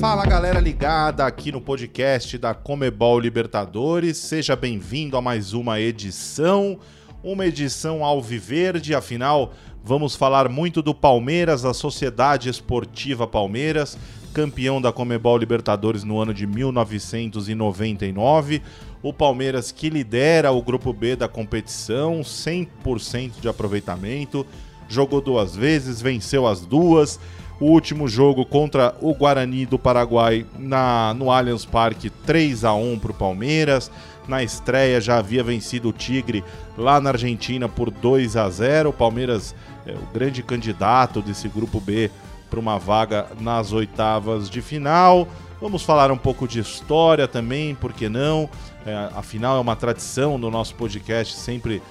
Fala galera ligada aqui no podcast da Comebol Libertadores, seja bem-vindo a mais uma edição, uma edição alviverde, afinal vamos falar muito do Palmeiras, a Sociedade Esportiva Palmeiras, campeão da Comebol Libertadores no ano de 1999, o Palmeiras que lidera o grupo B da competição, 100% de aproveitamento, jogou duas vezes, venceu as duas o último jogo contra o Guarani do Paraguai na, no Allianz Parque 3 a 1 para o Palmeiras. Na estreia já havia vencido o Tigre lá na Argentina por 2 a 0. O Palmeiras é o grande candidato desse grupo B para uma vaga nas oitavas de final. Vamos falar um pouco de história também, por que não? É, afinal, é uma tradição do nosso podcast sempre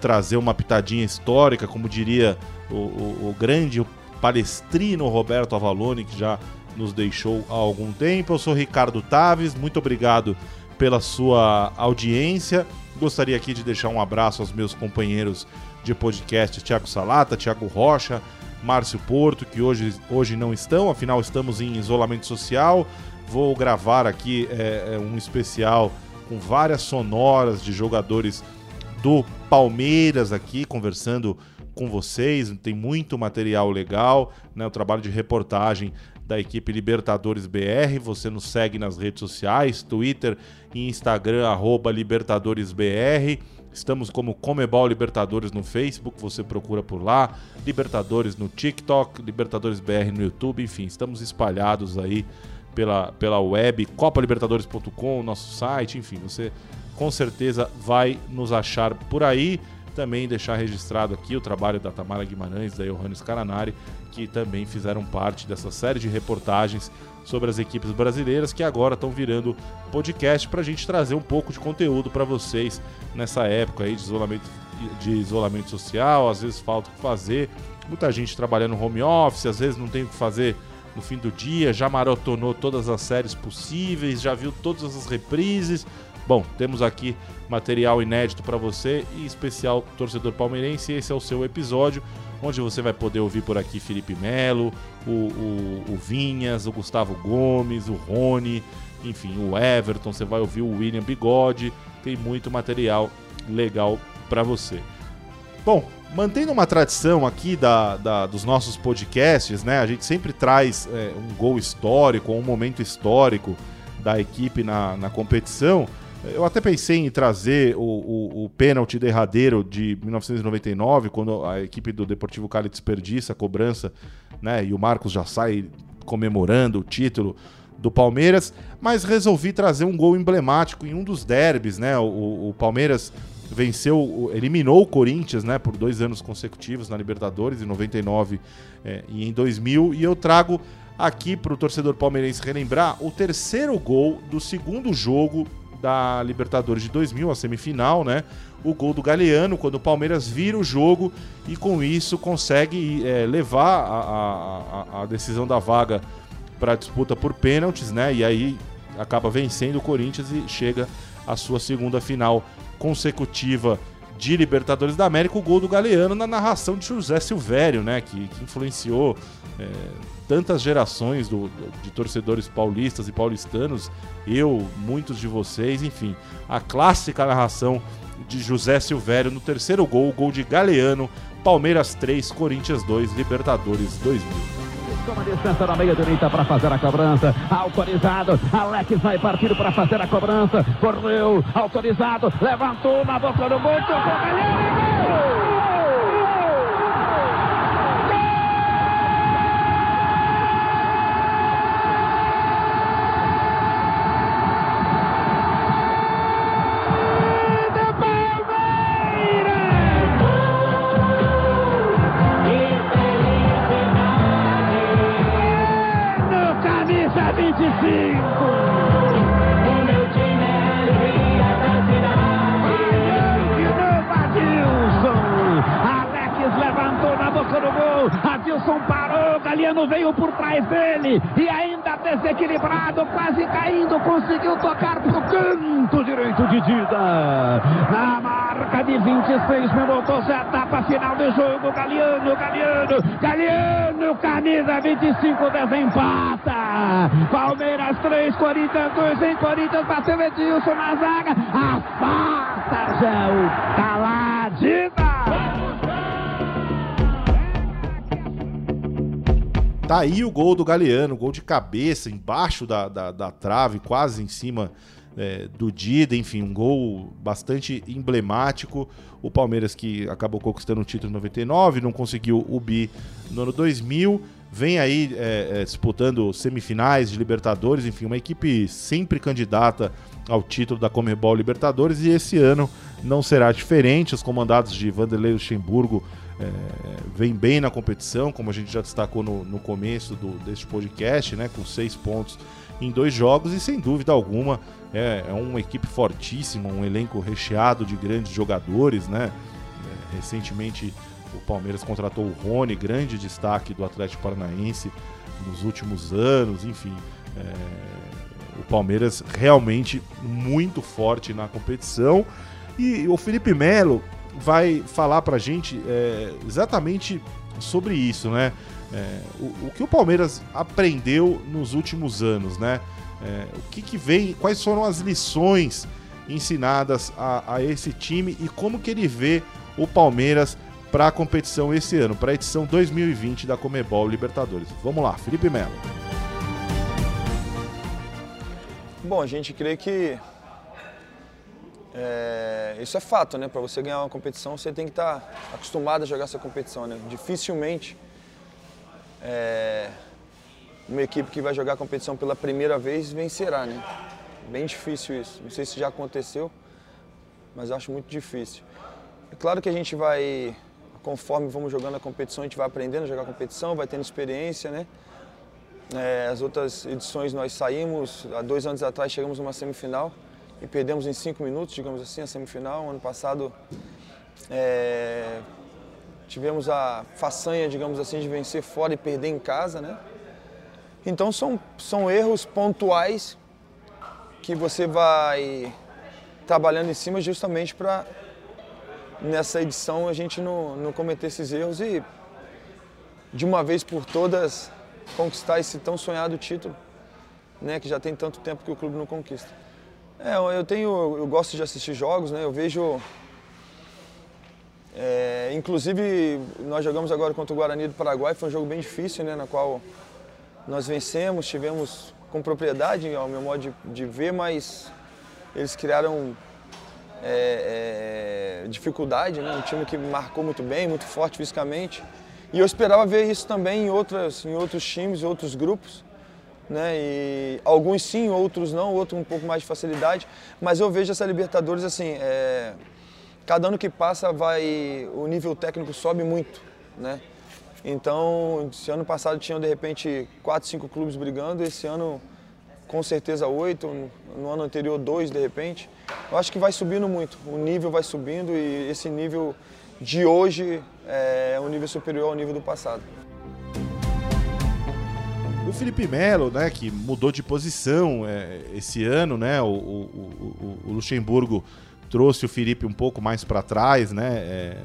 trazer uma pitadinha histórica, como diria o, o, o grande palestrino Roberto Avalone, que já nos deixou há algum tempo. Eu sou Ricardo Taves, muito obrigado pela sua audiência. Gostaria aqui de deixar um abraço aos meus companheiros de podcast, Tiago Salata, Tiago Rocha, Márcio Porto, que hoje, hoje não estão, afinal estamos em isolamento social. Vou gravar aqui é, um especial com várias sonoras de jogadores do Palmeiras aqui, conversando com vocês, tem muito material legal, né? O trabalho de reportagem da equipe Libertadores BR. Você nos segue nas redes sociais, Twitter e Instagram, arroba LibertadoresBR. Estamos como Comebol Libertadores no Facebook, você procura por lá, Libertadores no TikTok, Libertadores BR no YouTube, enfim, estamos espalhados aí pela, pela web, copalibertadores.com, nosso site, enfim, você com certeza vai nos achar por aí. Também deixar registrado aqui o trabalho da Tamara Guimarães, da Johannes Caranari, que também fizeram parte dessa série de reportagens sobre as equipes brasileiras que agora estão virando podcast para a gente trazer um pouco de conteúdo para vocês nessa época aí de isolamento, de isolamento social, às vezes falta o que fazer, muita gente trabalhando home office, às vezes não tem o que fazer no fim do dia, já maratonou todas as séries possíveis, já viu todas as reprises, Bom, temos aqui material inédito para você e especial torcedor palmeirense. Esse é o seu episódio, onde você vai poder ouvir por aqui Felipe Melo, o, o, o Vinhas, o Gustavo Gomes, o Rony, enfim, o Everton. Você vai ouvir o William Bigode. Tem muito material legal para você. Bom, mantendo uma tradição aqui da, da, dos nossos podcasts, né? A gente sempre traz é, um gol histórico, um momento histórico da equipe na, na competição. Eu até pensei em trazer o, o, o pênalti derradeiro de 1999, quando a equipe do Deportivo Cali desperdiça a cobrança, né? E o Marcos já sai comemorando o título do Palmeiras, mas resolvi trazer um gol emblemático em um dos derbys, né? O, o Palmeiras venceu, eliminou o Corinthians, né? Por dois anos consecutivos na Libertadores, em 99 é, e em 2000, e eu trago aqui para o torcedor palmeirense relembrar o terceiro gol do segundo jogo da Libertadores de 2000, a semifinal, né? O gol do Galeano, quando o Palmeiras vira o jogo e com isso consegue é, levar a, a, a, decisão da vaga para disputa por pênaltis, né? E aí acaba vencendo o Corinthians e chega à sua segunda final consecutiva de Libertadores da América, o gol do Galeano na narração de José Silvério, né? Que, que influenciou é, tantas gerações do, de torcedores paulistas e paulistanos, eu, muitos de vocês, enfim, a clássica narração de José Silvério no terceiro gol, gol de Galeano, Palmeiras 3, Corinthians 2, Libertadores 2000. Toma distância na meia direita para fazer a cobrança. Autorizado. Alex vai partir para fazer a cobrança. Correu. Autorizado. Levantou na boca do gol. Adriano veio por trás dele e ainda desequilibrado, quase caindo, conseguiu tocar para o canto direito de Dida. Na marca de 26 minutos, final do jogo. Galeano, Galeano, Galeano, camisa 25 desempata. Palmeiras 3, Corinthians 2, em Corinthians bateu Edilson na zaga. Afasta, Gel, caladita. Tá aí o gol do Galeano, gol de cabeça, embaixo da, da, da trave, quase em cima é, do Dida, enfim, um gol bastante emblemático. O Palmeiras que acabou conquistando o título em 99, não conseguiu o bi no ano 2000, vem aí é, é, disputando semifinais de Libertadores, enfim, uma equipe sempre candidata ao título da Comebol Libertadores e esse ano não será diferente. Os comandados de Vanderlei Luxemburgo é, vem bem na competição, como a gente já destacou no, no começo do, deste podcast, né, com seis pontos em dois jogos e sem dúvida alguma é, é uma equipe fortíssima, um elenco recheado de grandes jogadores, né? É, recentemente o Palmeiras contratou o Rony, grande destaque do Atlético Paranaense nos últimos anos, enfim. É, o Palmeiras realmente muito forte na competição. E o Felipe Melo vai falar pra gente é, exatamente sobre isso, né? É, o, o, que o Palmeiras aprendeu nos últimos anos, né? É, o que, que vem, quais foram as lições ensinadas a, a esse time e como que ele vê o Palmeiras para a competição esse ano, para a edição 2020 da Comebol Libertadores. Vamos lá, Felipe Melo. Bom, a gente crê que é, isso é fato, né? Para você ganhar uma competição, você tem que estar tá acostumado a jogar essa competição, né? Dificilmente é, uma equipe que vai jogar a competição pela primeira vez vencerá, né? Bem difícil isso. Não sei se já aconteceu, mas acho muito difícil. É claro que a gente vai, conforme vamos jogando a competição, a gente vai aprendendo a jogar a competição, vai tendo experiência, né? É, as outras edições nós saímos, há dois anos atrás chegamos numa semifinal e perdemos em cinco minutos, digamos assim, a semifinal. Ano passado é, tivemos a façanha, digamos assim, de vencer fora e perder em casa, né? Então são, são erros pontuais que você vai trabalhando em cima justamente para nessa edição a gente não, não cometer esses erros e de uma vez por todas conquistar esse tão sonhado título, né, que já tem tanto tempo que o clube não conquista. É, eu tenho, eu gosto de assistir jogos, né? Eu vejo, é, inclusive nós jogamos agora contra o Guarani do Paraguai, foi um jogo bem difícil, né? Na qual nós vencemos, tivemos com propriedade, ao meu modo de, de ver, mas eles criaram é, é, dificuldade, né? Um time que marcou muito bem, muito forte fisicamente. E eu esperava ver isso também em, outras, em outros times, em outros grupos né? E alguns sim, outros não, outros um pouco mais de facilidade. Mas eu vejo essa Libertadores assim, é... cada ano que passa vai o nível técnico sobe muito, né? Então, esse ano passado tinham de repente quatro, cinco clubes brigando, esse ano com certeza oito, no ano anterior dois de repente. Eu acho que vai subindo muito, o nível vai subindo e esse nível de hoje é um nível superior ao nível do passado. Felipe Melo, né, que mudou de posição é, esse ano, né, o, o, o, o, Luxemburgo trouxe o Felipe um pouco mais para trás, né, é,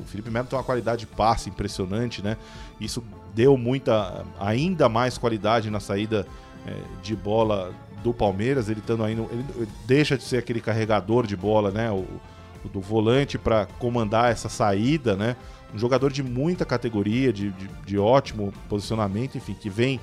o, Felipe Melo tem uma qualidade de passe impressionante, né, isso deu muita, ainda mais qualidade na saída é, de bola do Palmeiras, ele estando no, ele deixa de ser aquele carregador de bola, né, o, do volante para comandar essa saída, né, um jogador de muita categoria, de, de, de ótimo posicionamento, enfim, que vem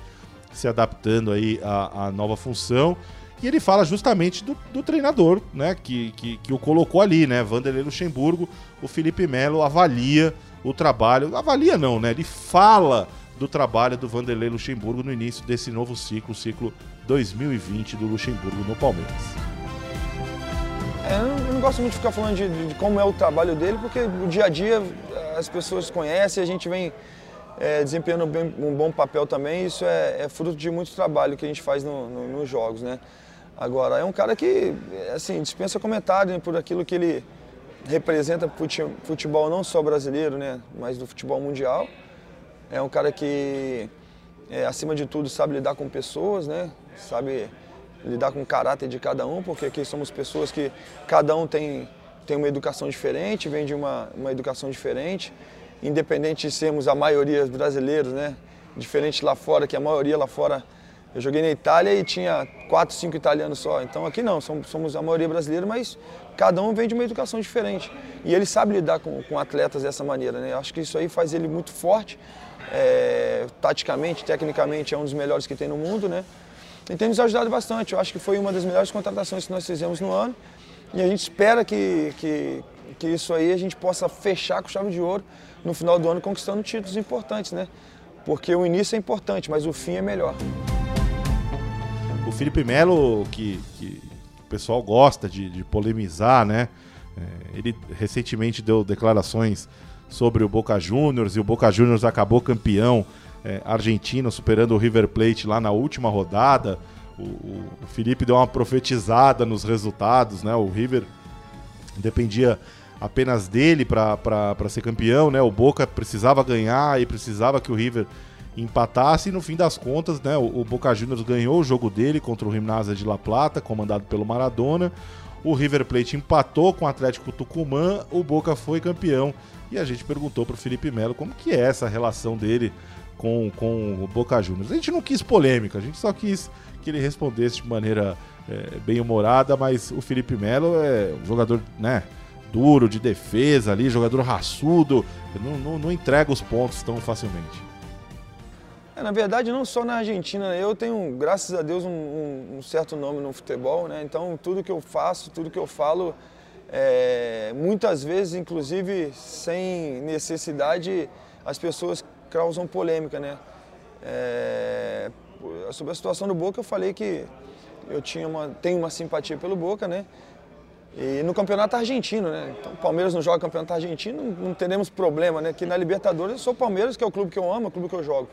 se adaptando aí à, à nova função. E ele fala justamente do, do treinador, né, que, que, que, o colocou ali, né, Vanderlei Luxemburgo. O Felipe Melo avalia o trabalho, avalia não, né, ele fala do trabalho do Vanderlei Luxemburgo no início desse novo ciclo, ciclo 2020 do Luxemburgo no Palmeiras. É, eu não gosto muito de ficar falando de, de, como é o trabalho dele, porque o dia a dia as pessoas conhecem, a gente vem é, desempenhando bem, um bom papel também. Isso é, é, fruto de muito trabalho que a gente faz no, no, nos jogos, né? Agora, é um cara que, assim, dispensa comentário né, por aquilo que ele representa futebol não só brasileiro, né, mas do futebol mundial. É um cara que, é, acima de tudo, sabe lidar com pessoas, né? Sabe lidar com o caráter de cada um, porque aqui somos pessoas que cada um tem tem uma educação diferente, vem de uma, uma educação diferente, independente de sermos a maioria brasileiros, né? Diferente lá fora, que a maioria lá fora. Eu joguei na Itália e tinha quatro, cinco italianos só. Então aqui não, somos, a maioria brasileira, mas cada um vem de uma educação diferente. E ele sabe lidar com, com atletas dessa maneira, né? Acho que isso aí faz ele muito forte. É, taticamente, tecnicamente, é um dos melhores que tem no mundo, né? E tem nos ajudado bastante. Eu acho que foi uma das melhores contratações que nós fizemos no ano. E a gente espera que, que, que isso aí a gente possa fechar com chave de ouro no final do ano conquistando títulos importantes, né? Porque o início é importante, mas o fim é melhor. O Felipe Melo, que, que o pessoal gosta de, de polemizar, né? É, ele recentemente deu declarações sobre o Boca Juniors e o Boca Juniors acabou campeão é, argentino, superando o River Plate lá na última rodada. O, o, o, Felipe deu uma profetizada nos resultados, né? O River dependia apenas dele para ser campeão, né? O Boca precisava ganhar e precisava que o River empatasse e no fim das contas, né, o, o Boca Juniors ganhou o jogo dele contra o Gimnasia de La Plata, comandado pelo Maradona. O River Plate empatou com o Atlético Tucumã, o Boca foi campeão. E a gente perguntou para o Felipe Melo como que é essa relação dele com, com o Boca Juniors. A gente não quis polêmica, a gente só quis que ele respondesse de maneira é, bem humorada, mas o Felipe Melo é um jogador, né, duro, de defesa ali, jogador raçudo, não, não, não entrega os pontos tão facilmente. É, na verdade, não só na Argentina, né, eu tenho, graças a Deus, um, um, um, certo nome no futebol, né? Então, tudo que eu faço, tudo que eu falo, é, muitas vezes, inclusive, sem necessidade, as pessoas causam polêmica, né? É, sobre a situação do Boca, eu falei que eu tinha uma, tenho uma simpatia pelo Boca, né? E no campeonato argentino, né? Então, o Palmeiras não joga campeonato argentino, não teremos problema, né? Que na Libertadores eu sou Palmeiras, que é o clube que eu amo, é o clube que eu jogo.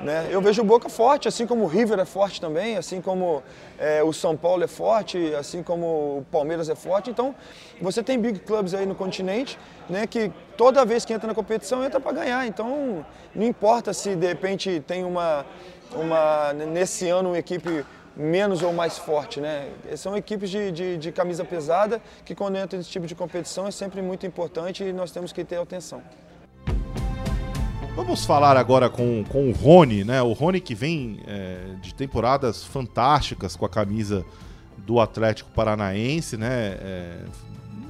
Né? Eu vejo o Boca forte, assim como o River é forte também, assim como é, o São Paulo é forte, assim como o Palmeiras é forte. Então, você tem big clubs aí no continente, né, que toda vez que entra na competição entra para ganhar. Então, não importa se de repente tem uma, uma nesse ano uma equipe menos ou mais forte, né? São equipes de, de, de camisa pesada que quando entra nesse tipo de competição é sempre muito importante e nós temos que ter atenção. Vamos falar agora com, com o Rony, né? O Rony que vem é, de temporadas fantásticas com a camisa do Atlético Paranaense, né? É,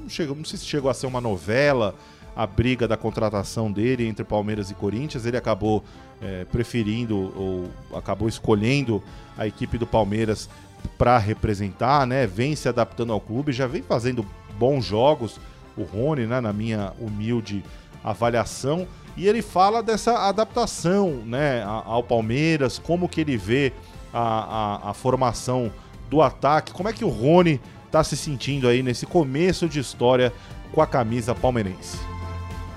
não, chegou, não sei se chegou a ser uma novela a briga da contratação dele entre Palmeiras e Corinthians. Ele acabou é, preferindo ou acabou escolhendo a equipe do Palmeiras para representar, né? Vem se adaptando ao clube, já vem fazendo bons jogos. O Rony, né? Na minha humilde avaliação e ele fala dessa adaptação né, ao Palmeiras, como que ele vê a, a, a formação do ataque, como é que o Rony está se sentindo aí nesse começo de história com a camisa palmeirense.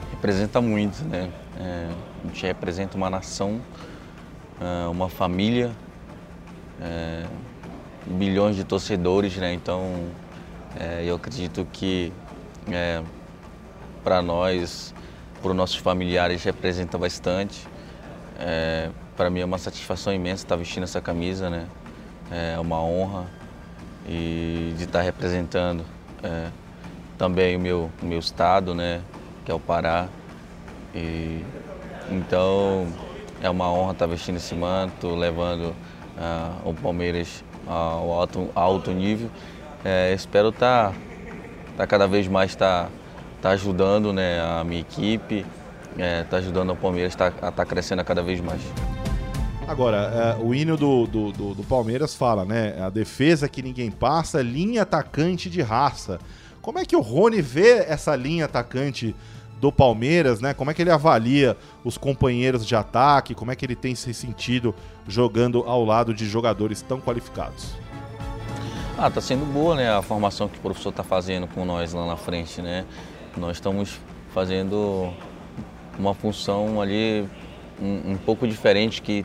Representa muito, né? É, a gente representa uma nação, é, uma família, é, bilhões de torcedores, né? Então, é, eu acredito que é, para nós para os nossos familiares representa bastante. Para mim é uma satisfação imensa estar vestindo essa camisa, né? É uma honra e de estar representando é, também o meu, o meu estado, né? Que é o Pará. E, então é uma honra estar vestindo esse manto, levando uh, o Palmeiras ao alto, alto nível. É, espero estar, estar cada vez mais estar está ajudando né, a minha equipe, é, tá ajudando o Palmeiras tá, a tá crescendo cada vez mais. Agora, é, o hino do, do, do, do, Palmeiras fala, né? A defesa que ninguém passa, linha atacante de raça. Como é que o Rony vê essa linha atacante do Palmeiras, né? Como é que ele avalia os companheiros de ataque? Como é que ele tem se sentido jogando ao lado de jogadores tão qualificados? Ah, tá sendo boa, né? A formação que o professor tá fazendo com nós lá na frente, né? Nós estamos fazendo uma função ali um, um, pouco diferente que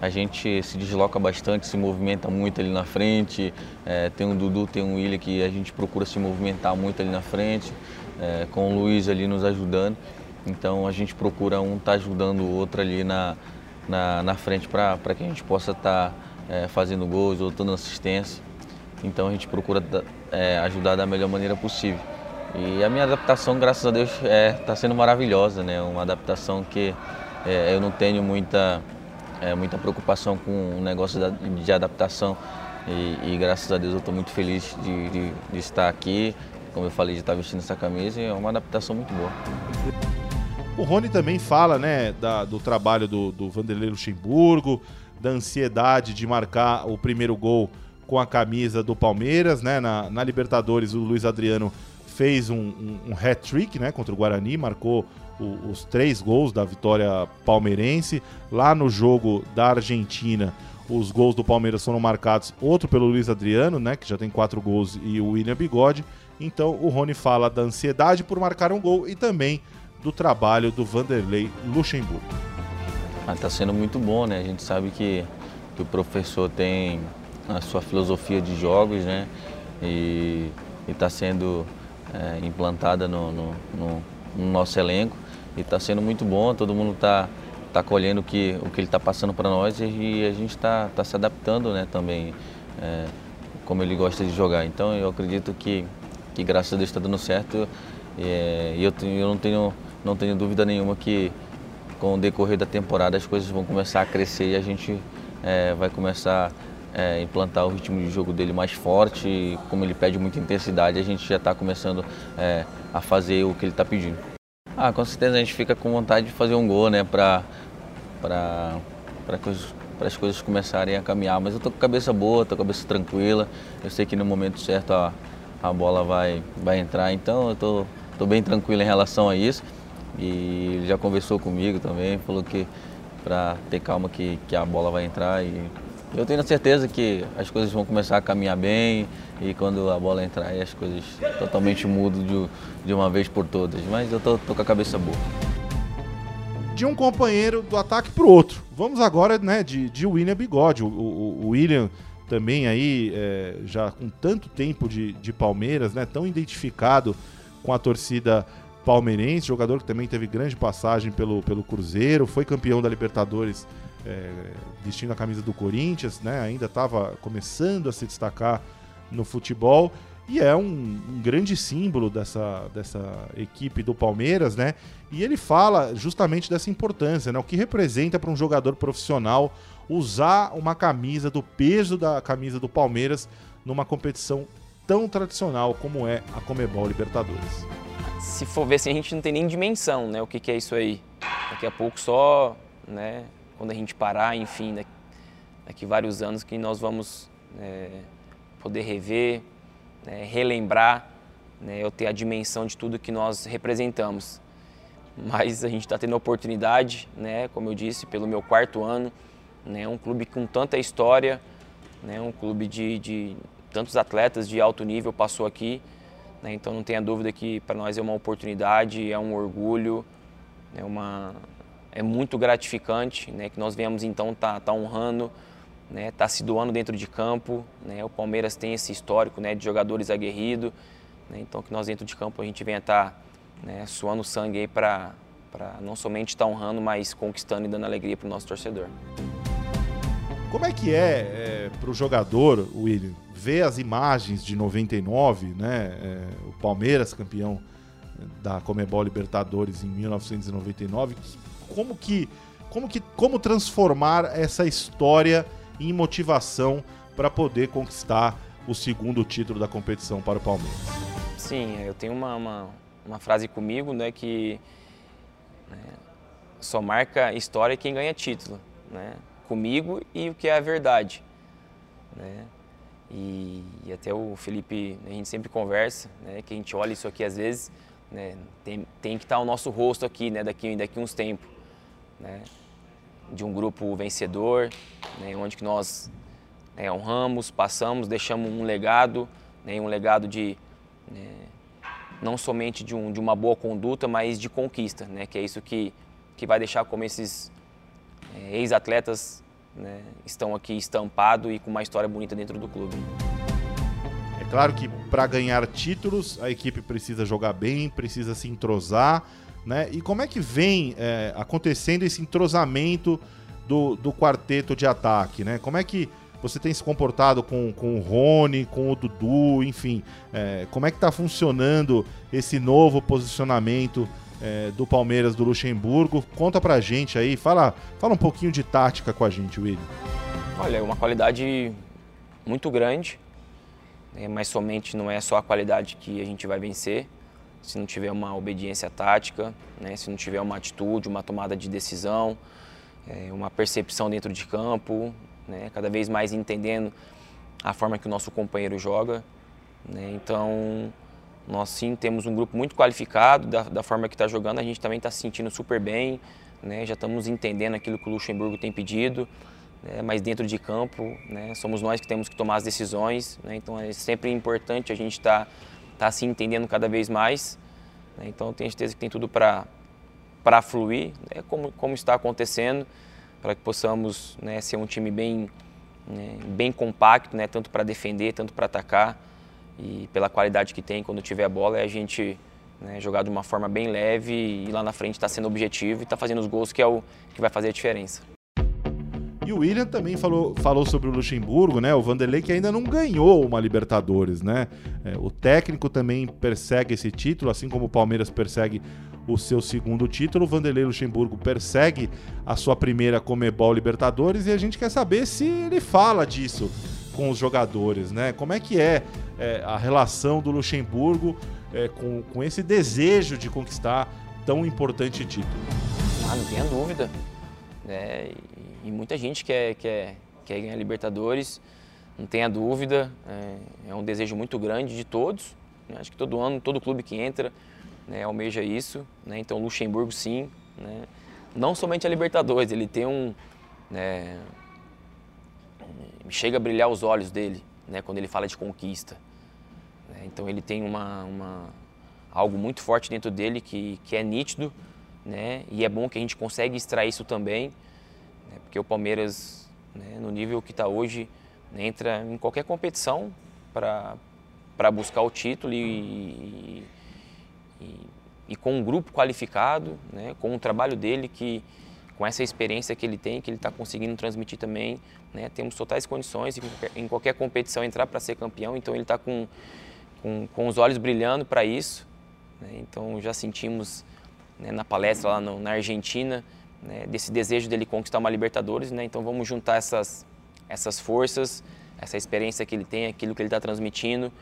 a gente se desloca bastante, se movimenta muito ali na frente. É, tem o Dudu, tem o William que a gente procura se movimentar muito ali na frente, é, com o Luiz ali nos ajudando. Então a gente procura um estar tá ajudando o outro ali na, na, na frente para que a gente possa estar tá, é, fazendo gols ou dando assistência. Então a gente procura é, ajudar da melhor maneira possível. E a minha adaptação, graças a Deus, está é, sendo maravilhosa, né? Uma adaptação que é, eu não tenho muita, é, muita preocupação com o negócio de adaptação. E, e, graças a Deus eu estou muito feliz de, de, de, estar aqui, como eu falei, de estar vestindo essa camisa e é uma adaptação muito boa. O Rony também fala né, da, do trabalho do, do Vanderlei Luxemburgo, da ansiedade de marcar o primeiro gol com a camisa do Palmeiras, né? Na, na Libertadores, o Luiz Adriano fez um, um, um hat-trick né, contra o Guarani, marcou o, os três gols da vitória palmeirense. Lá no jogo da Argentina, os gols do Palmeiras foram marcados, outro pelo Luiz Adriano, né, que já tem quatro gols, e o William Bigode. Então o Rony fala da ansiedade por marcar um gol e também do trabalho do Vanderlei Luxemburgo. Está ah, sendo muito bom, né? A gente sabe que, que o professor tem a sua filosofia de jogos, né? E está sendo é, implantada no, no, no, no, nosso elenco e está sendo muito bom, todo mundo está tá colhendo o que, o que ele está passando para nós e, e, a gente está tá se adaptando né, também, é, como ele gosta de jogar. Então eu acredito que, que graças a Deus está dando certo é, e eu, eu não, tenho, não tenho dúvida nenhuma que com o decorrer da temporada as coisas vão começar a crescer e a gente é, vai começar é, implantar o ritmo de jogo dele mais forte. E como ele pede muita intensidade, a gente já está começando é, a fazer o que ele está pedindo. Ah, com certeza a gente fica com vontade de fazer um gol, né, para para as coisas começarem a caminhar. Mas eu tô com a cabeça boa, tô com a cabeça tranquila. Eu sei que no momento certo a, a bola vai, vai entrar, então eu tô, tô bem tranquilo em relação a isso. E ele já conversou comigo também, falou que para ter calma que, que a bola vai entrar e eu tenho certeza que as coisas vão começar a caminhar bem e quando a bola entrar as coisas totalmente mudam de, de uma vez por todas. Mas eu tô, tô com a cabeça boa. De um companheiro do ataque para o outro. Vamos agora né, de, de William Bigode. O, o, o William também aí, é, já com tanto tempo de, de Palmeiras, né, tão identificado com a torcida palmeirense, jogador que também teve grande passagem pelo, pelo Cruzeiro, foi campeão da Libertadores é, vestindo a camisa do Corinthians, né? Ainda estava começando a se destacar no futebol e é um, um, grande símbolo dessa, dessa equipe do Palmeiras, né? E ele fala justamente dessa importância, né? O que representa para um jogador profissional usar uma camisa do peso da camisa do Palmeiras numa competição tão tradicional como é a Comebol Libertadores. Se for ver assim, a gente não tem nem dimensão, né? O que, que é isso aí. Daqui a pouco só, né? quando a gente parar, enfim, daqui, daqui vários anos que nós vamos é, poder rever, né, relembrar, né, eu ter a dimensão de tudo que nós representamos. Mas a gente está tendo a oportunidade, né, como eu disse, pelo meu quarto ano, né, um clube com tanta história, né, um clube de, de tantos atletas de alto nível passou aqui, né, então não tenha dúvida que para nós é uma oportunidade, é um orgulho, é uma, é muito gratificante, né, que nós venhamos então tá, tá honrando, né, tá se doando dentro de campo, né, o Palmeiras tem esse histórico, né, de jogadores aguerridos, né, então que nós dentro de campo a gente venha estar tá, né, suando sangue aí para não somente estar tá honrando, mas conquistando e dando alegria para o nosso torcedor. Como é que é, é para o jogador, William, ver as imagens de 99, né, é, o Palmeiras campeão da Comebol Libertadores em 1999, como que como que como transformar essa história em motivação para poder conquistar o segundo título da competição para o Palmeiras. Sim, eu tenho uma, uma, uma frase comigo, né, que né, só marca história quem ganha título, né, comigo e o que é a verdade, né. E, e até o Felipe, a gente sempre conversa, né, que a gente olha isso aqui às vezes, né, tem, tem que estar o nosso rosto aqui, né, daqui, daqui uns tempos né, de um grupo vencedor, né, onde que nós né, honramos, passamos, deixamos um legado, né, um legado de né, não somente de, um, de, uma boa conduta, mas de conquista, né, que é isso que, que vai deixar como esses é, ex-atletas né, estão aqui estampados e com uma história bonita dentro do clube. É claro que para ganhar títulos a equipe precisa jogar bem, precisa se entrosar, né? E como é que vem é, acontecendo esse entrosamento do, do quarteto de ataque? Né? Como é que você tem se comportado com, com o Rony, com o Dudu, enfim. É, como é que está funcionando esse novo posicionamento é, do Palmeiras do Luxemburgo? Conta pra gente aí, fala, fala um pouquinho de tática com a gente, William. Olha, é uma qualidade muito grande, né, mas somente não é só a qualidade que a gente vai vencer. Se não tiver uma obediência tática, né, se não tiver uma atitude, uma tomada de decisão, é, uma percepção dentro de campo, né, cada vez mais entendendo a forma que o nosso companheiro joga. Né, então, nós sim temos um grupo muito qualificado da, da forma que está jogando, a gente também está se sentindo super bem, né, já estamos entendendo aquilo que o Luxemburgo tem pedido, né, mas dentro de campo né, somos nós que temos que tomar as decisões, né, então é sempre importante a gente estar tá, tá se entendendo cada vez mais. Né, então tenho certeza que tem tudo para fluir, né, como, como está acontecendo, para que possamos né, ser um time bem, né, bem compacto, né, tanto para defender, tanto para atacar. E pela qualidade que tem quando tiver a bola, é a gente né, jogar de uma forma bem leve e lá na frente está sendo objetivo e está fazendo os gols que é o que vai fazer a diferença. E o William também falou, falou sobre o Luxemburgo, né? O Vanderlei que ainda não ganhou uma Libertadores, né? É, o técnico também persegue esse título, assim como o Palmeiras persegue o seu segundo título. O Vanderlei Luxemburgo persegue a sua primeira Comebol Libertadores e a gente quer saber se ele fala disso com os jogadores, né? Como é que é, é a relação do Luxemburgo é, com, com esse desejo de conquistar tão importante título? Ah, não tenha dúvida. É, e muita gente quer, quer, quer ganhar Libertadores, não tenha dúvida, é, é um desejo muito grande de todos. Né? Acho que todo ano, todo clube que entra né, almeja isso. Né? Então, Luxemburgo, sim. Né? Não somente a Libertadores, ele tem um. Né, chega a brilhar os olhos dele né, quando ele fala de conquista. Né? Então, ele tem uma, uma, algo muito forte dentro dele que, que é nítido. Né? E é bom que a gente consegue extrair isso também né? porque o Palmeiras, né, no nível que está hoje, entra em qualquer competição para buscar o título e, e, e, com um grupo qualificado, né, com o trabalho dele, que com essa experiência que ele tem, que ele está conseguindo transmitir também, né, temos totais condições de, em qualquer competição entrar para ser campeão, então ele está com, com, com, os olhos brilhando para isso. Né, então já sentimos né, na palestra lá no, na Argentina, né, desse desejo dele conquistar uma Libertadores, né? Então vamos juntar essas, essas forças, essa experiência que ele tem, aquilo que ele está transmitindo,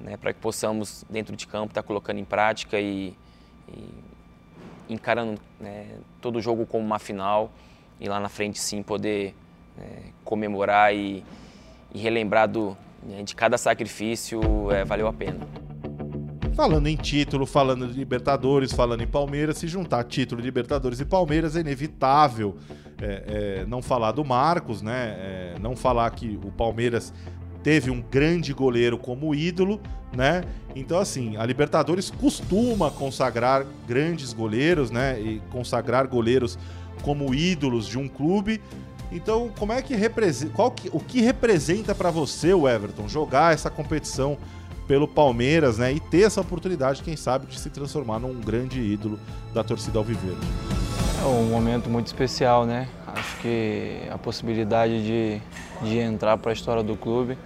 né, para que possamos, dentro de campo, estar tá colocando em prática e, e encarando né, todo o jogo como uma final e lá na frente sim poder né, comemorar e, e relembrar do, né, de cada sacrifício é, valeu a pena. Falando em título, falando de Libertadores, falando em Palmeiras, se juntar título, Libertadores e Palmeiras é inevitável é, é, não falar do Marcos, né? É, não falar que o Palmeiras teve um grande goleiro como ídolo, né? Então, assim, a Libertadores costuma consagrar grandes goleiros, né? E consagrar goleiros como ídolos de um clube. Então, como é que representa, que, o que representa para você o Everton jogar essa competição pelo Palmeiras, né? E ter essa oportunidade, quem sabe, de se transformar num grande ídolo da torcida alviverde. É um momento muito especial, né? Acho que a possibilidade de, de entrar para a história do clube,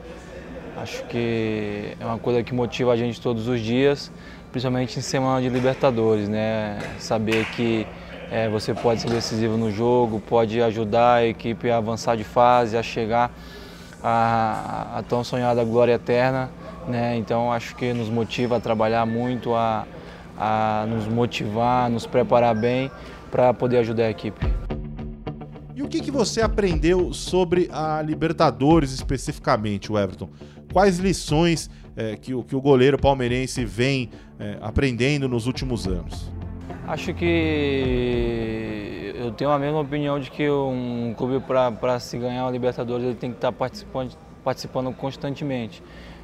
acho que é uma coisa que motiva a gente todos os dias, principalmente em semana de Libertadores, né? Saber que é, você pode ser decisivo no jogo, pode ajudar a equipe a avançar de fase, a chegar à, tão sonhada glória eterna né? Então acho que nos motiva a trabalhar muito, a, a nos motivar, a nos preparar bem para poder ajudar a equipe. E o que, que você aprendeu sobre a Libertadores especificamente, Everton? Quais lições é, que, o, que o goleiro palmeirense vem é, aprendendo nos últimos anos? Acho que eu tenho a mesma opinião de que um clube para se ganhar uma Libertadores ele tem que estar participando, participando constantemente.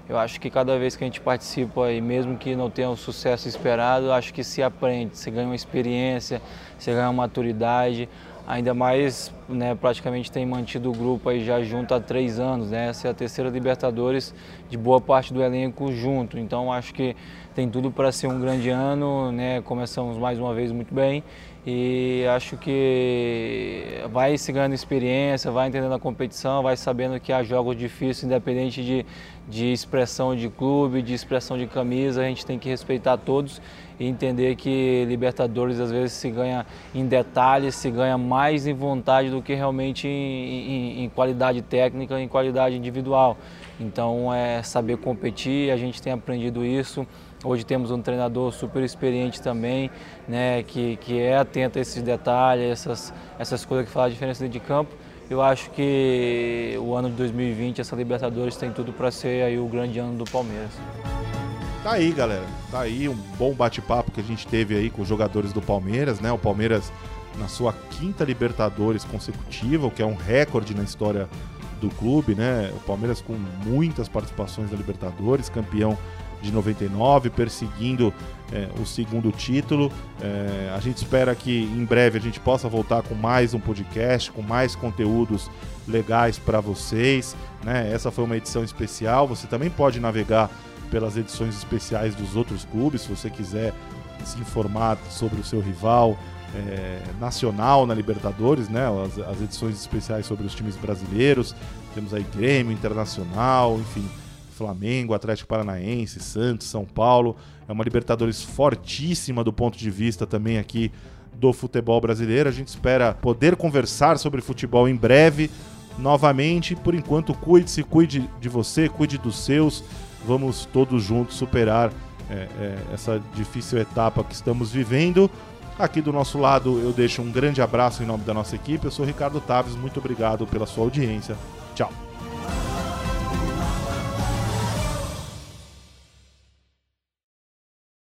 Eu acho que cada vez que a gente participa, e mesmo que não tenha o sucesso esperado, acho que se aprende, você ganha uma experiência, você ganha uma maturidade, ainda mais, né, praticamente tem mantido o grupo aí já junto há três anos, né, essa é a terceira Libertadores de boa parte do elenco junto, então acho que tem tudo para ser um grande ano, né, começamos mais uma vez muito bem e acho que vai se ganhando experiência, vai entendendo a competição, vai sabendo que há jogos difíceis, independente de, de expressão de clube, de expressão de camisa, a gente tem que respeitar todos e entender que Libertadores às vezes se ganha em detalhes, se ganha mais em vontade do que realmente em, em, em qualidade técnica, em qualidade individual. Então é saber competir, a gente tem aprendido isso. Hoje temos um treinador super experiente também, né, que, que é atento a esses detalhes, essas, essas coisas que fazem a diferença dentro de campo. Eu acho que o ano de 2020, essa Libertadores tem tudo para ser aí o grande ano do Palmeiras. Tá aí, galera. Tá aí um bom bate-papo que a gente teve aí com os jogadores do Palmeiras, né? O Palmeiras na sua quinta Libertadores consecutiva, o que é um recorde na história do clube, né? O Palmeiras com muitas participações na Libertadores, campeão de 99, perseguindo é, o segundo título. É, a gente espera que em breve a gente possa voltar com mais um podcast, com mais conteúdos legais para vocês. Né? Essa foi uma edição especial. Você também pode navegar pelas edições especiais dos outros clubes, se você quiser se informar sobre o seu rival é, nacional na Libertadores, né? As, as, edições especiais sobre os times brasileiros. Temos aí Grêmio, Internacional, enfim, Flamengo, Atlético Paranaense, Santos, São Paulo. É uma Libertadores fortíssima do ponto de vista também aqui do futebol brasileiro. A gente espera poder conversar sobre futebol em breve novamente. Por enquanto, cuide-se, cuide de você, cuide dos seus. Vamos todos juntos superar é, é, essa difícil etapa que estamos vivendo. Aqui do nosso lado, eu deixo um grande abraço em nome da nossa equipe. Eu sou Ricardo Taves, muito obrigado pela sua audiência. Tchau.